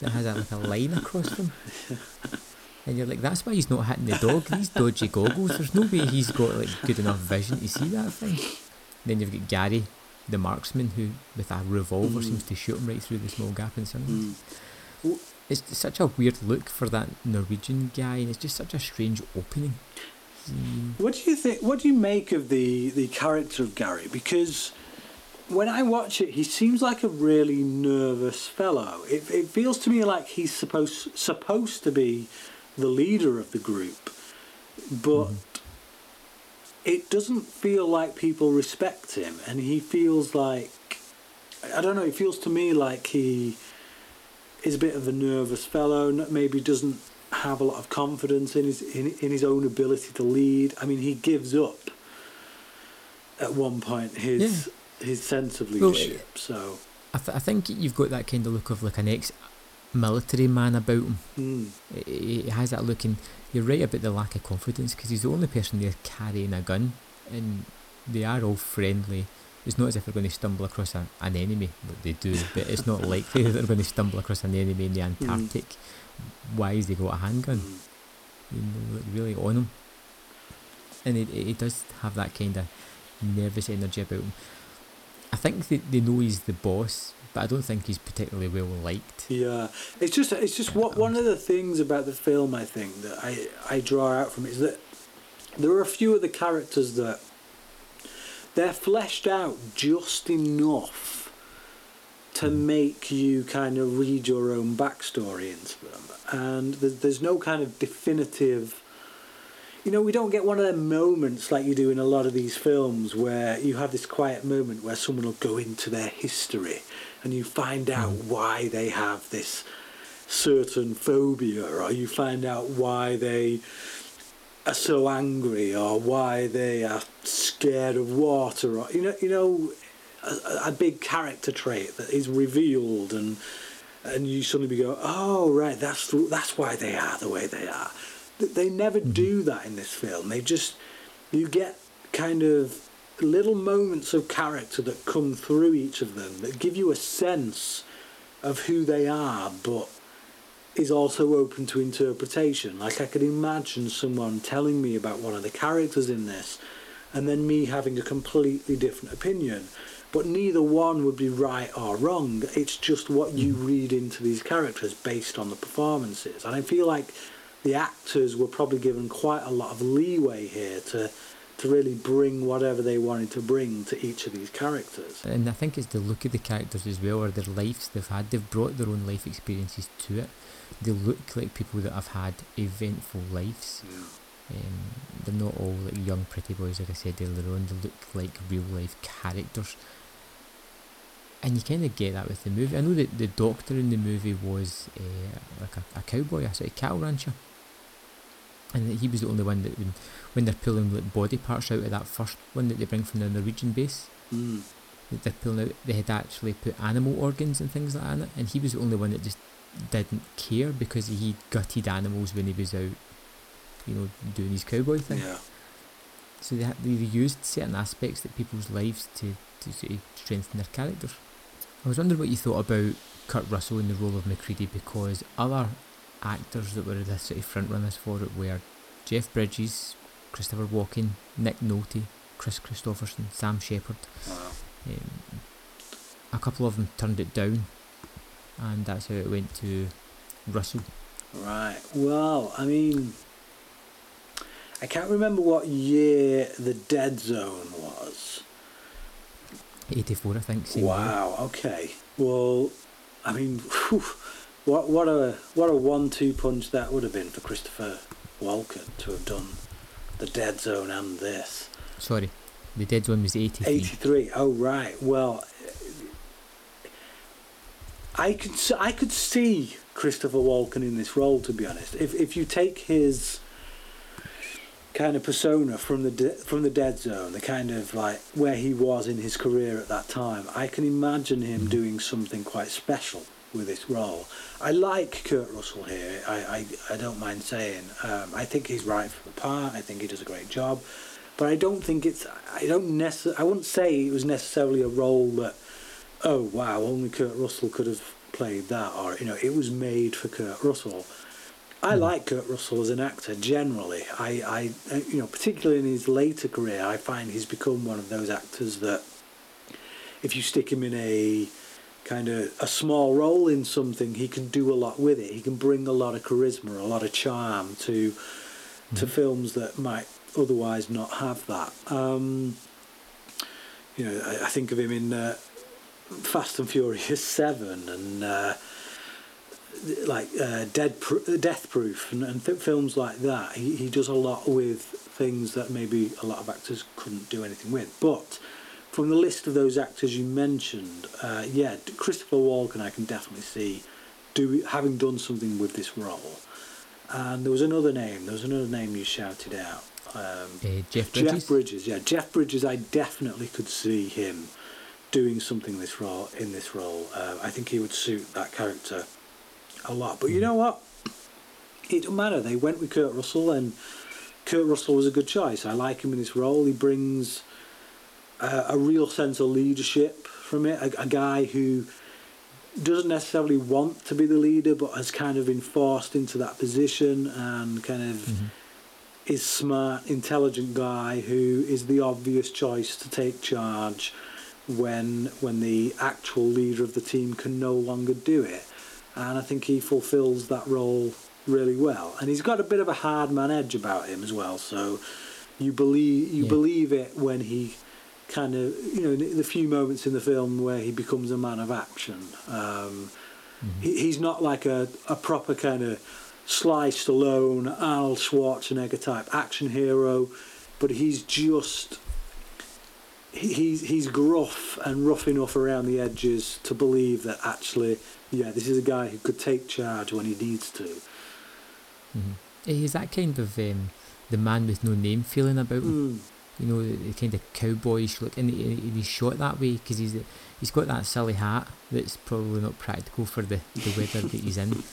that has a, like a line across them. And you're like, that's why he's not hitting the dog. These dodgy goggles. There's no way he's got like good enough vision to see that thing. Then you've got Garry, the marksman, who with a revolver Mm. seems to shoot him right through the small gap in sun. Mm. It's such a weird look for that Norwegian guy, and it's just such a strange opening. Mm, What do you think? What do you make of the the character of Garry? Because when I watch it, he seems like a really nervous fellow. It, it feels to me like he's supposed supposed to be the leader of the group, but it doesn't feel like people respect him, and he feels like I don't know. It feels to me like he is a bit of a nervous fellow. Maybe doesn't have a lot of confidence in his in, in his own ability to lead. I mean, he gives up at one point his his sense of Well, leadership. so I, th- I think you've got that kind of look of like an ex-military man about him. mm, He he has that look, and you're right about the lack of confidence because he's the only person there carrying a gun, and they are all friendly. It's not as if they're going to stumble across a, an enemy, but they do. But it's not likely that they're going to stumble across an enemy in the Antarctic. Why has they got a handgun? mm. You know, really on him, and he he does have that kind of nervous energy about him. I think they, they know he's the boss, but I don't think he's particularly well liked. Yeah, it's just it's just what one of the things about the film I think that I I draw out from it is that there are a few of the characters that they're fleshed out just enough to make you kind of read your own backstory into them, and there's, there's no kind of definitive. you know, we don't get one of them moments like you do in a lot of these films where you have this quiet moment where someone will go into their history and you find out Mm. why they have this certain phobia or you find out why they are so angry or why they are scared of water or you know you know a, a big character trait that is revealed and and you suddenly go oh right that's that's why they are the way they are. They never mm-hmm. do that in this film. They just you get kind of little moments of character that come through each of them that give you a sense of who they are but is also open to interpretation. Like I could imagine someone telling me about one of the characters in this, and then me having a completely different opinion. But neither one would be right or wrong. It's just what you mm. read into these characters based on the performances. And I feel like the actors were probably given quite a lot of leeway here to to really bring whatever they wanted to bring to each of these characters. And I think it's the look of the characters as well, or their lives they've had. They've brought their own life experiences to it. They look like people that have had eventful lives. Um, they're not all like young pretty boys, like I said earlier on. They look like real life characters. And you kind of get that with the movie. I know that the doctor in the movie was uh, like a, a cowboy, a sort of cattle rancher. And that he was the only one that, when, when they're pulling like body parts out of that first one that they bring from the Norwegian base, Mm. that they're pulling out, they had actually put animal organs and things like that in it. And he was the only one that just didn't care because he gutted animals when he was out, you know, doing his cowboy thing. Yeah. So they, they used certain aspects of people's lives to, to sort of strengthen their characters. I was wondering what you thought about Kurt Russell in the role of MacReady because other actors that were the sort of front runners for it were Jeff Bridges, Christopher Walken, Nick Nolte, Kris Kristofferson, Sam Shepard. Wow. Um, a couple of them turned it down, and that's how it went to Russell. Right. Well, I mean, I can't remember what year the Dead Zone was. 84, I think. Same year. Wow. Okay. Well, I mean, whew, what what a what a one-two punch that would have been for Christopher Walken to have done the Dead Zone and this. Sorry, the Dead Zone was 83. 83. Oh right. Well, I could I could see Christopher Walken in this role. To be honest, if if you take his kind of persona from the de- from the Dead Zone, the kind of like where he was in his career at that time, I can imagine him doing something quite special with this role. I like Kurt Russell here. I I, I don't mind saying. Um, I think he's right for the part. I think he does a great job but I don't think it's. I don't necess- I wouldn't say it was necessarily a role that. Oh wow! Only Kurt Russell could have played that, or you know, it was made for Kurt Russell. I Hmm. like Kurt Russell as an actor generally. I, I, uh, you know, particularly in his later career, I find he's become one of those actors that, if you stick him in a kind of a small role in something, he can do a lot with it. He can bring a lot of charisma, a lot of charm to to Mhm. films that might otherwise not have that. Um, you know, I, I think of him in uh, Fast and Furious Seven and uh, like uh, Dead Pr- Death Proof and, and th- films like that. He he does a lot with things that maybe a lot of actors couldn't do anything with. But from the list of those actors you mentioned, uh, yeah, Christopher Walken, I can definitely see do having done something with this role. And there was another name. There was another name you shouted out. Um, Uh, Jeff Bridges. Jeff Bridges. Yeah, Jeff Bridges. I definitely could see him doing something this role in this role. Uh, I think he would suit that character a lot. But you know what? It doesn't matter. They went with Kurt Russell, and Kurt Russell was a good choice. I like him in this role. He brings uh, a real sense of leadership from it. A, a guy who doesn't necessarily want to be the leader, but has kind of been forced into that position and kind of Mhm. is smart, intelligent guy who is the obvious choice to take charge when when the actual leader of the team can no longer do it. And I think he fulfills that role really well. And he's got a bit of a hard man edge about him as well. So you believe you Yeah. believe it when he kind of you know the few moments in the film where he becomes a man of action. Um, Mhm. he, he's not like a, a proper kind of Sly Stallone, Arnold Schwarzenegger type action hero, but he's just he's he's gruff and rough enough around the edges to believe that actually, yeah, this is a guy who could take charge when he needs to. hmm He's that kind of um, the man with no name feeling about him. Mm. You know, the, the kind of cowboyish look, and, he, and he's shot that way because he's he's got that silly hat that's probably not practical for the, the weather that he's in.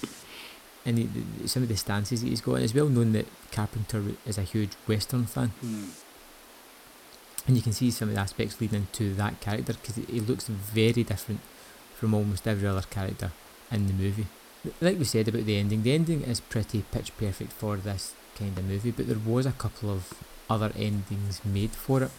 And he, some of the stances that he's got, and it's well known that Carpenter is a huge Western fan. Mm. And you can see some of the aspects leading into that character because he looks very different from almost every other character in the movie. Like we said about the ending, the ending is pretty pitch perfect for this kind of movie, but there was a couple of other endings made for it.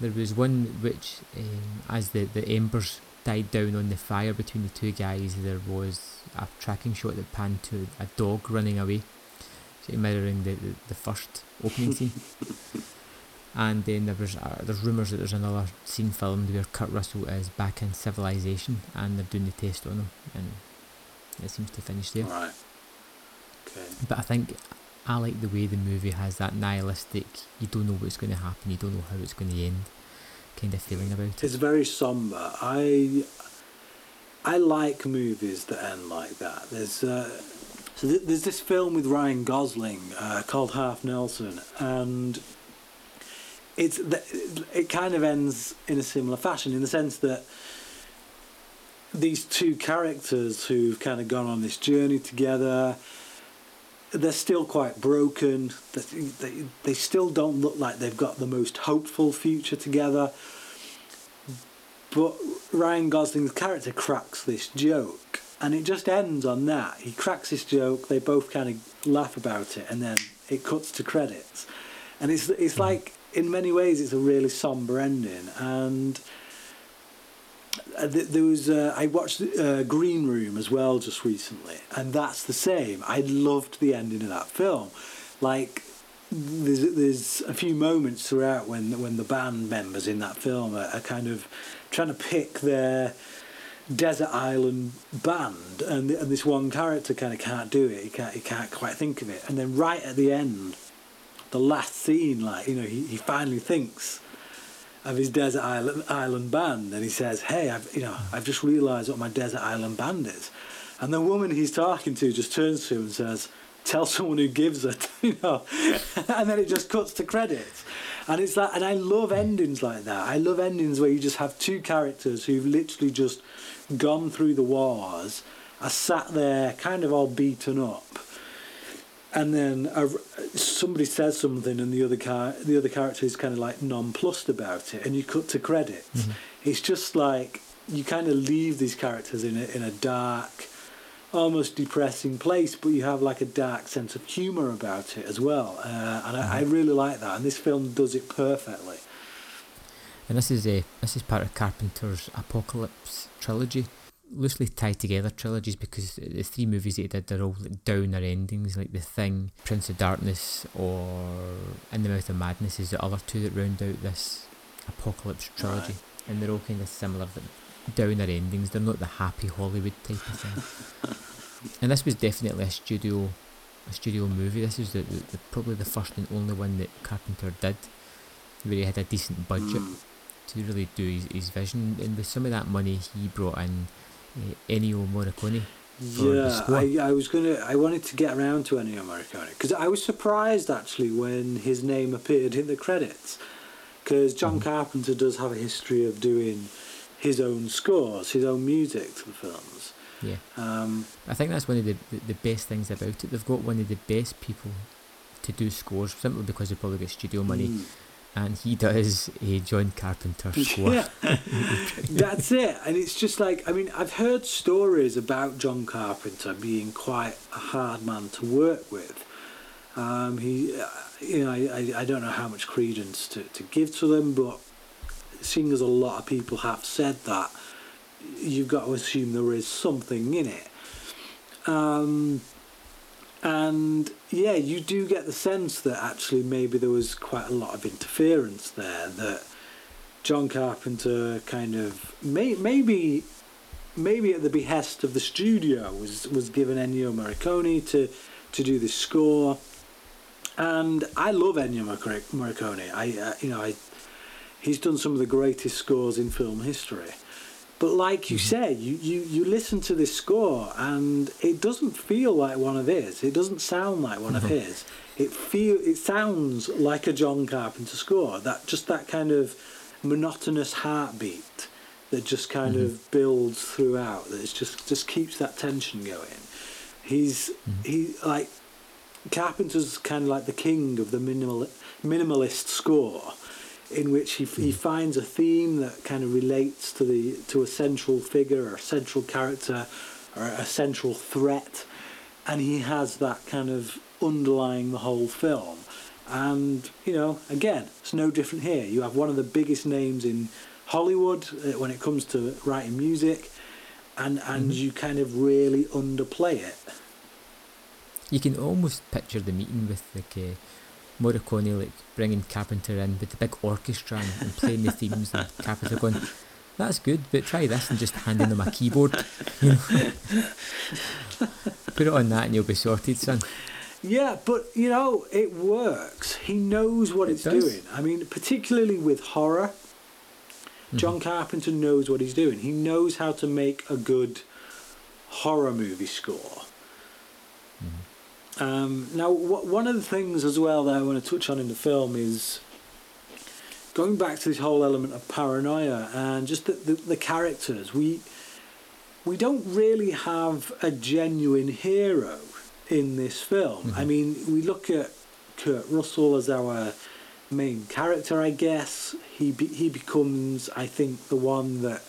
There was one which, um, as the, the embers died down on the fire between the two guys, there was a tracking shot that panned to a dog running away, of mirroring the, the, the first opening scene. And then there was uh, there's rumours that there's another scene filmed where Kurt Russell is back in Civilization and they're doing the test on him, and it seems to finish there. Right. Okay. But I think I like the way the movie has that nihilistic, you don't know what's going to happen, you don't know how it's going to end, kind of feeling about it. It's very somber. I I like movies that end like that. There's uh, so th- there's this film with Ryan Gosling uh, called Half Nelson, and it's it kind of ends in a similar fashion in the sense that these two characters who've kind of gone on this journey together they're still quite broken they, they, they still don't look like they've got the most hopeful future together but Ryan Gosling's character cracks this joke, and it just ends on that. He cracks this joke. They both kind of laugh about it, and then it cuts to credits. And it's it's mm-hmm. like in many ways it's a really somber ending. And uh, th- there was uh, I watched uh, Green Room as well just recently, and that's the same. I loved the ending of that film. Like there's there's a few moments throughout when when the band members in that film are, are kind of trying to pick their desert island band and, and this one character kind of can't do it he can't he can't quite think of it and then right at the end the last scene like you know he, he finally thinks of his desert island island band and he says hey I've you know I've just realized what my desert island band is. And the woman he's talking to just turns to him and says tell someone who gives it you know. And then it just cuts to credits. And it's like and I love endings like that. I love endings where you just have two characters who've literally just gone through the wars are sat there kind of all beaten up and then a, somebody says something and the other car the other character is kind of like nonplussed about it and you cut to credits it's just like you kind of leave these characters in a, in a dark almost depressing place but you have like a dark sense of humor about it as well uh, and I, I really like that and this film does it perfectly. And this is a this is part of Carpenter's Apocalypse trilogy, loosely tied together trilogies because the three movies that he did they're all like downer endings, like The Thing, Prince of Darkness, or In the Mouth of Madness is the other two that round out this Apocalypse trilogy, and they're all kind of similar, but downer endings. They're not the happy Hollywood type of thing. and this was definitely a studio a studio movie. This is the, the, the probably the first and only one that Carpenter did where he had a decent budget Mm. to really do his, his vision. And with some of that money, he brought in Ennio Morricone. Yeah. I, I was gonna. I wanted to get around to Ennio Morricone because I was surprised actually when his name appeared in the credits. Because John Mhm. Carpenter does have a history of doing his own scores, his own music to the films. Yeah, Um, I think that's one of the, the, the best things about it. They've got one of the best people to do scores simply because they probably get studio money, mm. And he does a John Carpenter score. Yeah, that's it. And it's just like I mean, I've heard stories about John Carpenter being quite a hard man to work with. Um, he, uh, you know, I, I, I don't know how much credence to, to give to them, but seeing as a lot of people have said that, you've got to assume there is something in it. Um, and yeah, you do get the sense that actually maybe there was quite a lot of interference there. That John Carpenter kind of may, maybe maybe at the behest of the studio was was given Ennio Morricone to to do the score. And I love Ennio Morricone. I, uh, you know, I, he's done some of the greatest scores in film history. But like you mm-hmm. say, you, you, you listen to this score and it doesn't feel like one of his. It doesn't sound like one of mm-hmm. his. It feel it sounds like a John Carpenter score. That just that kind of monotonous heartbeat that just kind mm-hmm. of builds throughout. That just just keeps that tension going. He's he like Carpenter's kind of like the king of the minimal minimalist score in which he, he finds a theme that kind of relates to the to a central figure or a central character or a central threat. And he has that kind of underlying the whole film. And you know again it's no different here. You have one of the biggest names in Hollywood uh, when it comes to writing music and and you kind of really underplay it. You can almost picture the meeting with like uh, Morricone like bringing Carpenter in with the big orchestra and, and playing the themes and Carpenter going, "That's good, but try this," and just handing them a keyboard. You know? Put it on that and you'll be sorted, son. Yeah, but you know, it works. He knows what It it's does. doing. I mean, particularly with horror, mm-hmm. John Carpenter knows what he's doing. He knows how to make a good horror movie score. Um, now, wh- one of the things as well that I want to touch on in the film is going back to this whole element of paranoia and just the, the, the characters. We we don't really have a genuine hero in this film. I mean, we look at Kurt Russell as our main character, I guess. He be, he becomes, I think, the one that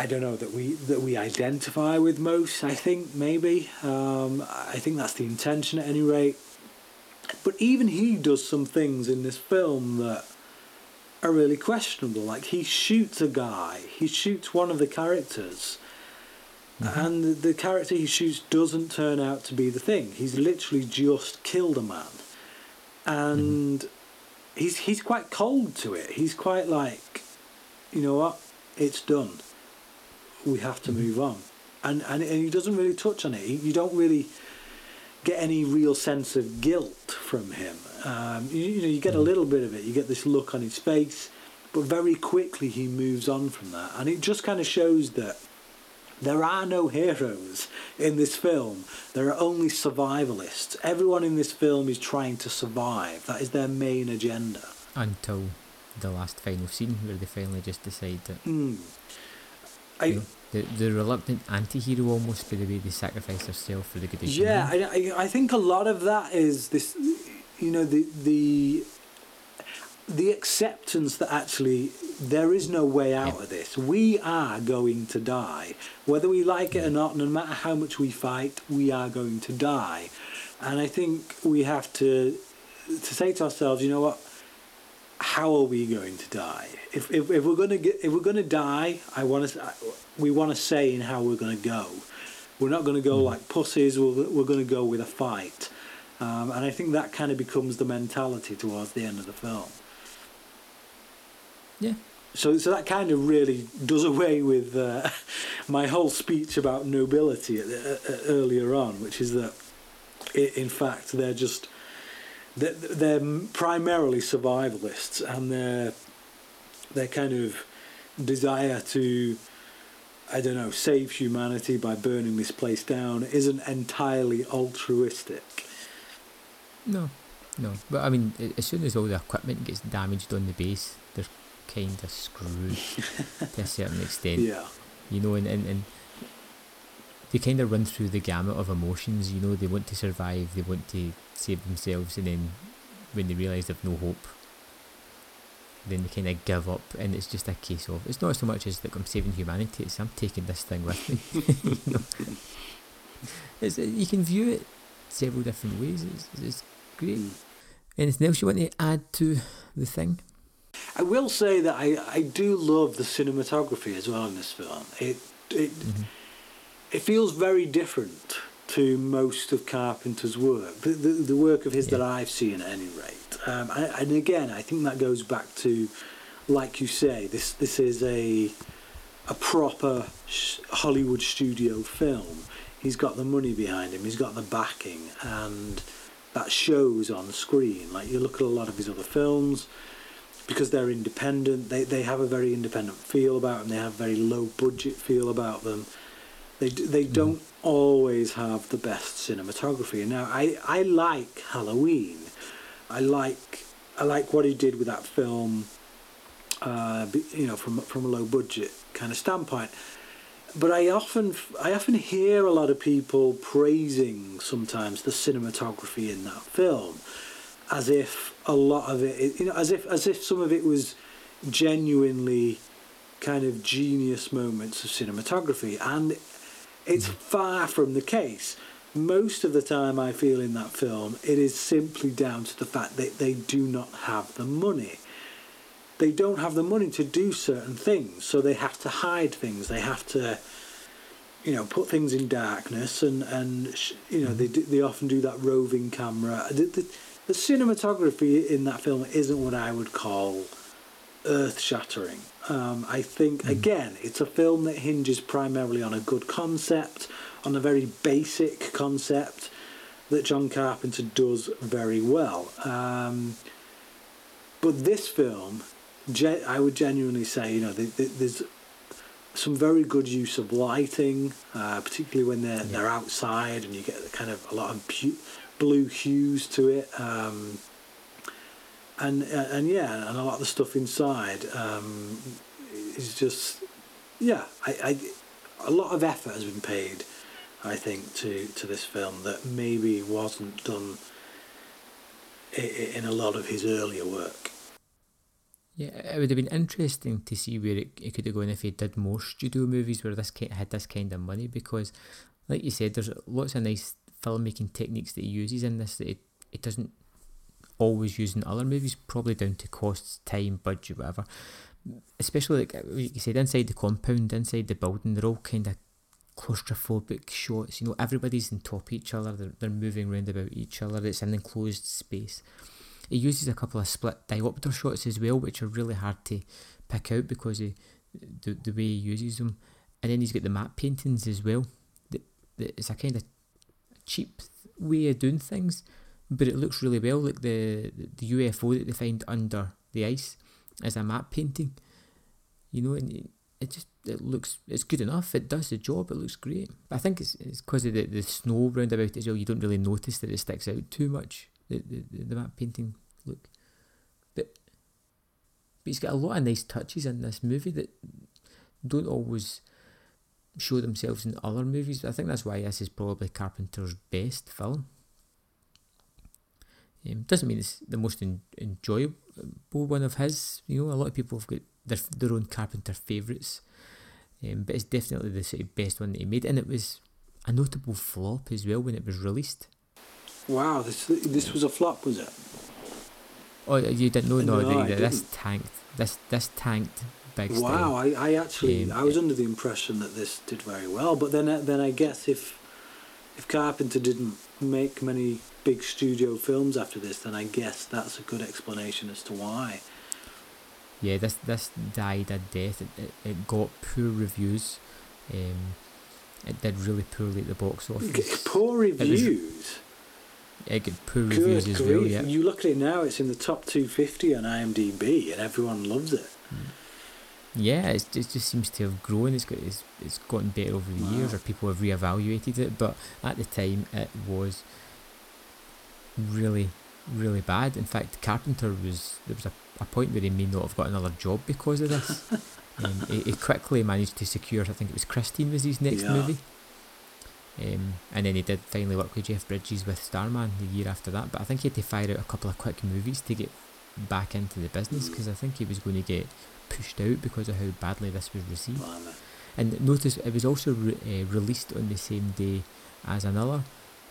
I don't know that we that we identify with most. I think maybe um, I think that's the intention at any rate. But even he does some things in this film that are really questionable. Like he shoots a guy, he shoots one of the characters, and the, the character he shoots doesn't turn out to be the thing. He's literally just killed a man, and he's he's quite cold to it. He's quite like, you know what, it's done. We have to move on, and and, and he doesn't really touch on it. He, you don't really get any real sense of guilt from him. Um, you, you know, you get a little bit of it. You get this look on his face, but very quickly he moves on from that, and it just kind of shows that there are no heroes in this film. There are only survivalists. Everyone in this film is trying to survive. That is their main agenda. Until the last final scene where they finally just decide that Mm. I, you know, the, the reluctant anti-hero almost by the way they sacrifice themselves for the good Yeah. I, I, I think a lot of that is this, you know, the the the acceptance that actually there is no way out Yeah. of this. We are going to die, whether we like it or not. No matter how much we fight, we are going to die, and I think we have to to say to ourselves, you know what? How are we going to die? If if, if we're gonna get if we're gonna die, I want to we want to say in how we're gonna go. We're not going to go like pussies. We're, we're going to go with a fight. Um, and I think that kind of becomes the mentality towards the end of the film. Yeah. So, so that kind of really does away with uh, my whole speech about nobility at, uh, uh, earlier on, which is that, i in fact, they're just they're, they're primarily survivalists, and their their kind of desire to I don't know save humanity by burning this place down isn't entirely altruistic. No, no. But I mean, as soon as all the equipment gets damaged on the base, they're kind of screwed to a certain extent. Yeah. You know, and, and, and they kind of run through the gamut of emotions. You know, they want to survive, they want to save themselves, and then when they realise they've no hope, then they kind of give up, and it's just a case of it's not so much as that I'm saving humanity; it's I'm taking this thing with me. you, know? it's, you can view it several different ways. It's, it's great. Anything else you want to add to the thing? I will say that I, I do love the cinematography as well in this film. It it Mhm. it feels very different to most of Carpenter's work, the, the, the work of his that I've seen at any rate. Um, and, and again, I think that goes back to, like you say, this this is a a proper sh- Hollywood studio film he's got the money behind him, he's got the backing, and that shows on screen. Like you look at a lot of his other films, because they're independent, they, they have a very independent feel about them, they have a very low budget feel about them. They, they mm. don't always have the best cinematography. Now, I, I like Halloween. I like I like what he did with that film, uh, you know, from from a low budget kind of standpoint but I often I often hear a lot of people praising sometimes the cinematography in that film, as if a lot of it, you know, as if as if some of it was genuinely kind of genius moments of cinematography, and it's far from the case. Most of the time, I feel in that film, it is simply down to the fact that they do not have the money they don't have the money to do certain things, so they have to hide things. They have to, you know, put things in darkness, and and you know they they often do that roving camera. The, the, the cinematography in that film isn't what I would call earth shattering. Um, I think mm. again, it's a film that hinges primarily on a good concept, on a very basic concept that John Carpenter does very well. Um, but this film I would genuinely say, you know, there's some very good use of lighting, uh, particularly when they're yeah. they're outside and you get kind of a lot of blue hues to it. Um, and uh, and yeah, and a lot of the stuff inside um, is just yeah. I, I a lot of effort has been paid, I think, to to this film that maybe wasn't done in a lot of his earlier work. Yeah, it would have been interesting to see where it, it could have gone if he did more studio movies where this had this kind of money because, like you said, there's lots of nice filmmaking techniques that he uses in this that it, it doesn't always using other movies, probably down to costs, time, budget, whatever. Especially uh, like you said, inside the compound, inside the building, they're all kind of claustrophobic shots. You know, everybody's on top of each other. They're, they're moving around about each other. It's an enclosed space. He uses a couple of split diopter shots as well, which are really hard to pick out because the, the way he uses them. And then he's got the map paintings as well. It's a kind of cheap way of doing things, but it looks really well. Like the, the UFO that they find under the ice is a matte painting, you know, and it just it looks it's good enough. It does the job. It looks great. But I think it's it's because of the, the snow round about as well. You don't really notice that it sticks out too much the, the, the matte painting look. But, but he's got a lot of nice touches in this movie that don't always show themselves in other movies. I think that's why this is probably Carpenter's best film. Um, doesn't mean it's the most en- enjoyable one of his. You know, a lot of people have got their their own Carpenter favourites, um, but it's definitely the sort of best one that he made, and it was a notable flop as well when it was released. Wow, this this was a flop, was it? Oh, you didn't know? No, no the, this tanked. This this tanked big. Wow, I, I actually um, I was under the impression that this did very well, but then uh, then I guess if if Carpenter didn't make many big studio films after this, then I guess that's a good explanation as to why. Yeah, this this died a death. It, it, it got poor reviews. Um, it did really poorly at the box office. Poor reviews. It get poor Good reviews as well. Yeah. You look at it now; it's in the top 250 on IMDb, and everyone loves it. Yeah, it just seems to have grown. It's got it's, it's gotten better over the wow. years, or people have reevaluated it. But at the time, it was really, really bad. In fact, Carpenter was there was a, a point where he may not have got another job because of this. um, he, he quickly managed to secure. I think it was Christine was his next yeah. movie. Um, and then he did finally work with Jeff Bridges with Starman the year after that. But I think he had to fire out a couple of quick movies to get back into the business because I think he was going to get pushed out because of how badly this was received. And notice it was also re- uh, released on the same day as another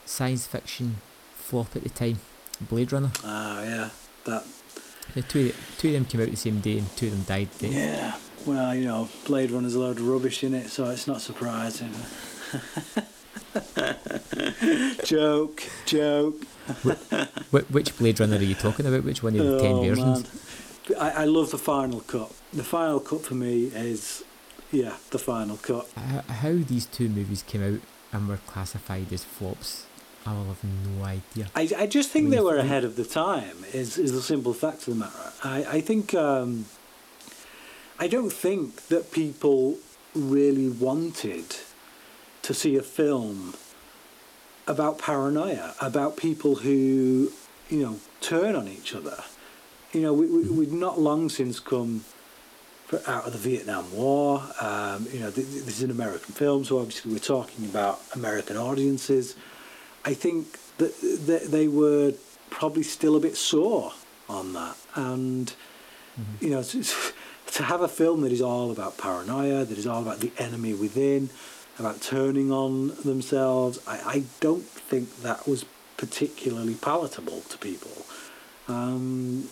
science fiction flop at the time, Blade Runner. Ah, yeah, that. The two, two of them came out the same day and two of them died. Yeah, well, you know, Blade Runner's a load of rubbish in it, so it's not surprising. joke, joke. which Blade Runner are you talking about? Which one of the oh, ten versions? I, I love the final cut. The final cut for me is, yeah, the final cut. How, how these two movies came out and were classified as flops, I will have no idea. I, I just think they were ahead of the time. Is is the simple fact of the matter. I I think um, I don't think that people really wanted to see a film about paranoia, about people who you know turn on each other. You know, we, we we've not long since come out of the Vietnam War. Um, you know, th- th- this is an American film, so obviously we're talking about American audiences. I think that they were probably still a bit sore on that, and you know, to, to have a film that is all about paranoia, that is all about the enemy within, about turning on themselves, I, I don't think that was particularly palatable to people. Um,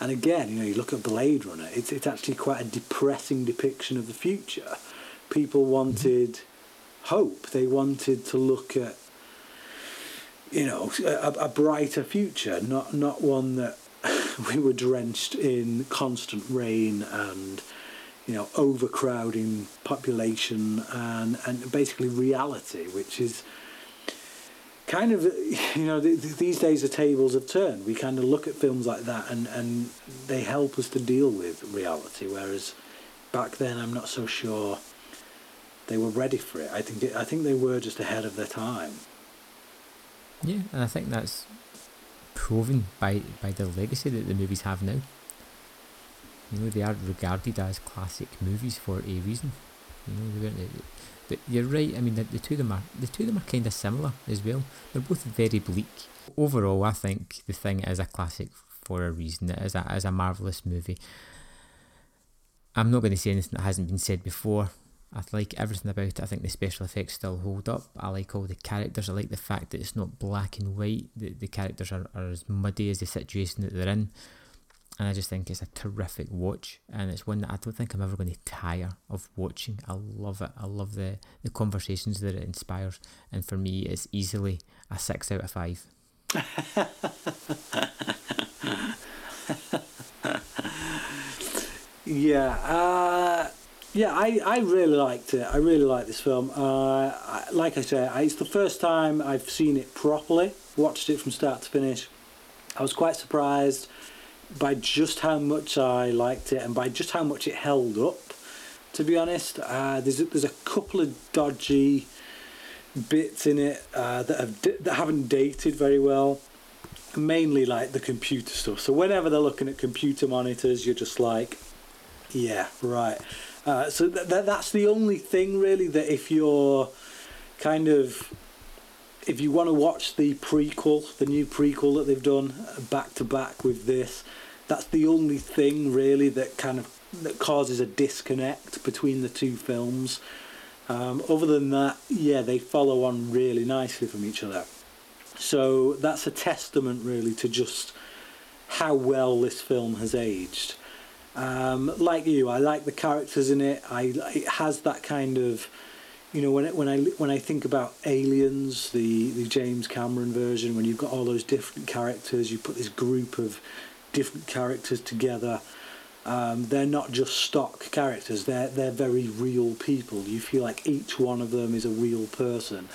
and again, you know, you look at Blade Runner, it's, it's actually quite a depressing depiction of the future. People wanted hope, they wanted to look at, you know, a, a brighter future, not, not one that we were drenched in constant rain and, you know, overcrowding population and, and basically reality, which is kind of you know th- th- these days the tables have turned we kind of look at films like that and and they help us to deal with reality whereas back then i'm not so sure they were ready for it i think it, i think they were just ahead of their time Yeah, and I think that's proven by by the legacy that the movies have now. You know, they are regarded as classic movies for a reason. You know, they weren't. But you're right. I mean, the, the two of them are the two of them are kind of similar as well. They're both very bleak. Overall, I think the thing is a classic for a reason. It is a is a marvelous movie. I'm not going to say anything that hasn't been said before. I like everything about it. I think the special effects still hold up. I like all the characters. I like the fact that it's not black and white. The, the characters are, are as muddy as the situation that they're in. And I just think it's a terrific watch. And it's one that I don't think I'm ever going to tire of watching. I love it. I love the, the conversations that it inspires. And for me, it's easily a 6 out of 5. Yeah, uh, yeah, I, I really liked it. I really like this film. Uh, I, like I say, I, it's the first time I've seen it properly. Watched it from start to finish. I was quite surprised by just how much I liked it and by just how much it held up. To be honest, uh, there's a, there's a couple of dodgy bits in it uh, that have that haven't dated very well. Mainly like the computer stuff. So whenever they're looking at computer monitors, you're just like, yeah, right. Uh, so th- th- that's the only thing really that if you're kind of if you want to watch the prequel, the new prequel that they've done uh, back to back with this, that's the only thing really that kind of that causes a disconnect between the two films. Um, other than that, yeah, they follow on really nicely from each other. So that's a testament really to just how well this film has aged. Um, like you, I like the characters in it. I it has that kind of, you know, when when I when I think about Aliens, the the James Cameron version, when you've got all those different characters, you put this group of different characters together. Um, they're not just stock characters. They're they're very real people. You feel like each one of them is a real person,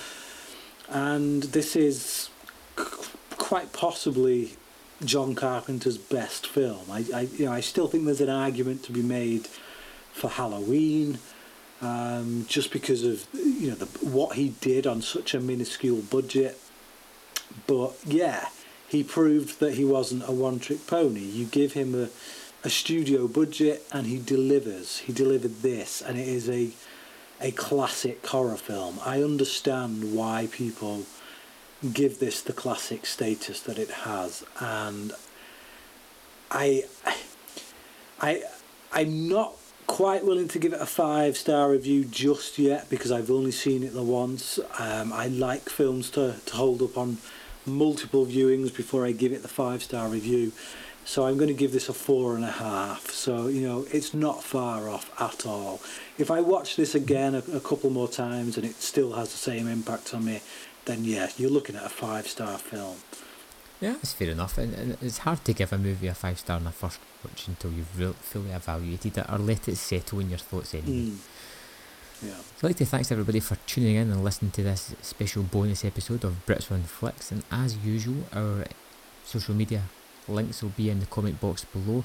and this is c- quite possibly John Carpenter's best film. I, I, you know, I still think there's an argument to be made for Halloween, um, just because of you know the, what he did on such a minuscule budget. But yeah, he proved that he wasn't a one-trick pony. You give him a, a studio budget, and he delivers. He delivered this, and it is a a classic horror film. I understand why people give this the classic status that it has and I I I'm not quite willing to give it a five star review just yet because I've only seen it the once. Um, I like films to, to hold up on multiple viewings before I give it the five star review. So I'm going to give this a four and a half. So you know it's not far off at all. If I watch this again a, a couple more times and it still has the same impact on me, then yeah, you're looking at a five star film. Yeah, that's fair enough. And, and it's hard to give a movie a five star on the first watch until you've re- fully evaluated it or let it settle in your thoughts anyway. Mm. Yeah. I'd like to thanks everybody for tuning in and listening to this special bonus episode of Brits on Flicks. And as usual, our social media links will be in the comment box below.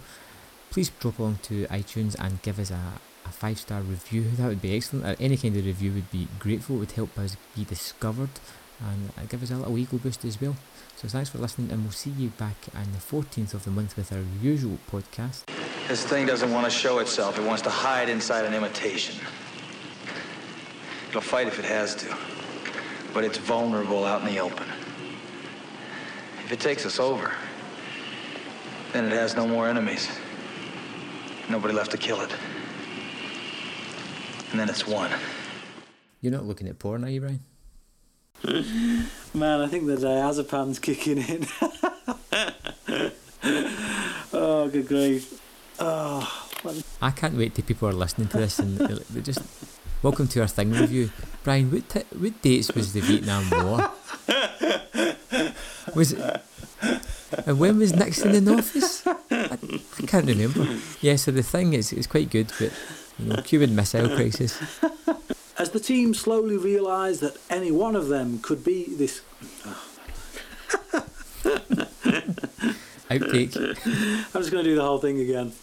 Please drop along to iTunes and give us a, a five star review. That would be excellent. Or any kind of review would be grateful. It would help us be discovered and give us a little ego boost as well. So thanks for listening, and we'll see you back on the 14th of the month with our usual podcast. This thing doesn't want to show itself. It wants to hide inside an imitation. It'll fight if it has to, but it's vulnerable out in the open. If it takes us over, then it has no more enemies. Nobody left to kill it. And then it's one. You're not looking at porn, are you, Brian? Man, I think the diazepam's kicking in. oh, good grief. Oh, I can't wait till people are listening to this and they're just welcome to our thing review. Brian, what t- what dates was the Vietnam War? Was it? And when was Nixon in office? I, I can't remember. Yeah, so the thing is it's quite good, but you know, Cuban Missile Crisis. As the team slowly realised that any one of them could be this. Outtake. I'm just going to do the whole thing again.